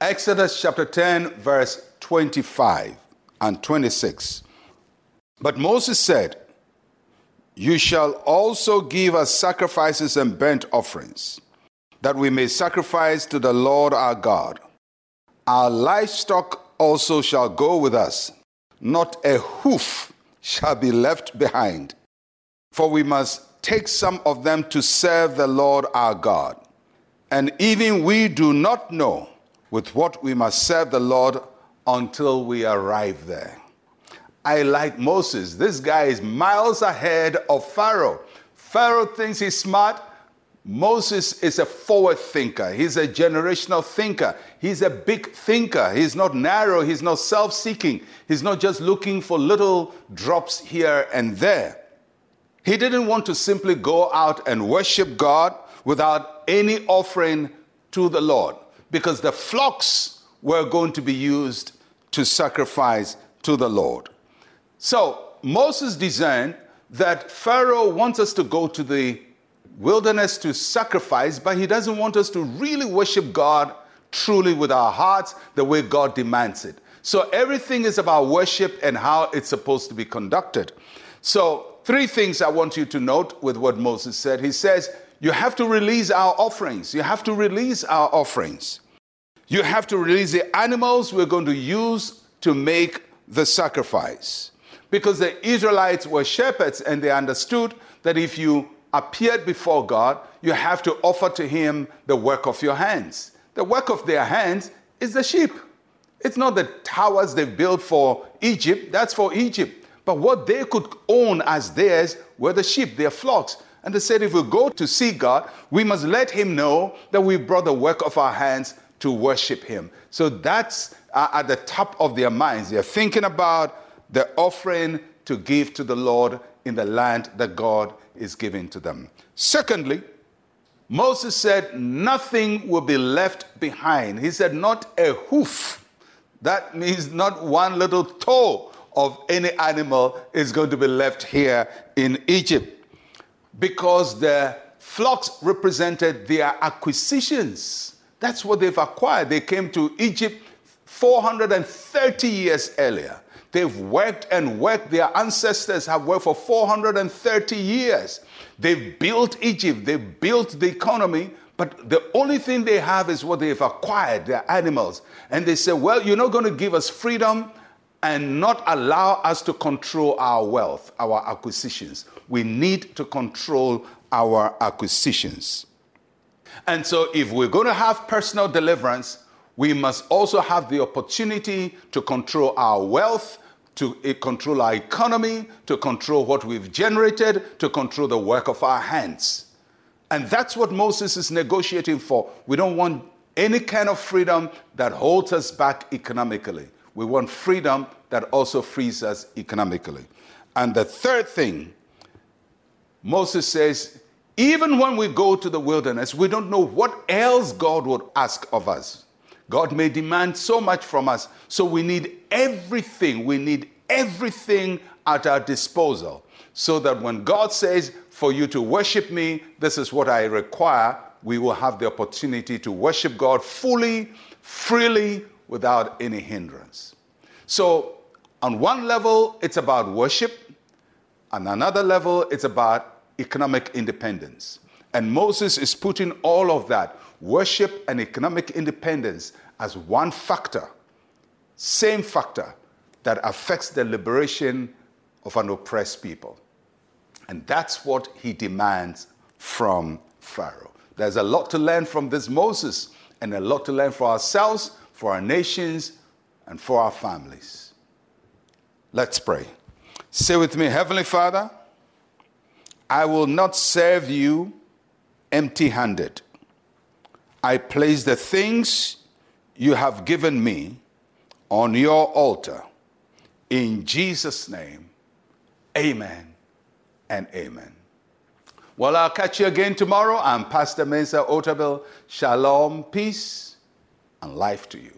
Exodus chapter 10, verse 25 and 26. But Moses said, You shall also give us sacrifices and burnt offerings, that we may sacrifice to the Lord our God. Our livestock also shall go with us, not a hoof shall be left behind. For we must take some of them to serve the Lord our God. And even we do not know with what we must serve the Lord until we arrive there. I like Moses. This guy is miles ahead of Pharaoh. Pharaoh thinks he's smart. Moses is a forward thinker. He's a generational thinker. He's a big thinker. He's not narrow. He's not self seeking. He's not just looking for little drops here and there. He didn't want to simply go out and worship God without any offering to the Lord because the flocks were going to be used to sacrifice to the Lord. So Moses discerned that Pharaoh wants us to go to the wilderness to sacrifice, but he doesn't want us to really worship God truly with our hearts the way God demands it. So everything is about worship and how it's supposed to be conducted. So, three things I want you to note with what Moses said. He says, you have to release our offerings. You have to release our offerings. You have to release the animals we're going to use to make the sacrifice. Because the Israelites were shepherds and they understood that if you appeared before God, you have to offer to Him the work of your hands. The work of their hands is the sheep. It's not the towers they've built for Egypt, that's for Egypt. But what they could own as theirs were the sheep, their flocks. And they said, if we go to see God, we must let Him know that we brought the work of our hands to worship Him. So that's uh, at the top of their minds. They're thinking about the offering to give to the Lord in the land that God is giving to them. Secondly, Moses said, Nothing will be left behind. He said, Not a hoof. That means not one little toe of any animal is going to be left here in Egypt because the flocks represented their acquisitions. That's what they've acquired. They came to Egypt 430 years earlier. They've worked and worked. Their ancestors have worked for 430 years. They've built Egypt, they've built the economy, but the only thing they have is what they've acquired, their animals. And they say, Well, you're not going to give us freedom and not allow us to control our wealth, our acquisitions. We need to control our acquisitions. And so, if we're going to have personal deliverance, we must also have the opportunity to control our wealth, to eh, control our economy, to control what we've generated, to control the work of our hands. And that's what Moses is negotiating for. We don't want any kind of freedom that holds us back economically. We want freedom that also frees us economically. And the third thing, Moses says, even when we go to the wilderness, we don't know what else God would ask of us. God may demand so much from us, so we need everything. We need everything at our disposal so that when God says, For you to worship me, this is what I require, we will have the opportunity to worship God fully, freely, without any hindrance. So, on one level, it's about worship. On another level, it's about economic independence. And Moses is putting all of that, worship and economic independence, as one factor, same factor that affects the liberation of an oppressed people. And that's what he demands from Pharaoh. There's a lot to learn from this Moses and a lot to learn for ourselves, for our nations, and for our families. Let's pray. Say with me, Heavenly Father, I will not serve you empty handed. I place the things you have given me on your altar. In Jesus' name, amen and amen. Well, I'll catch you again tomorrow. I'm Pastor Mensa Otabil. Shalom, peace, and life to you.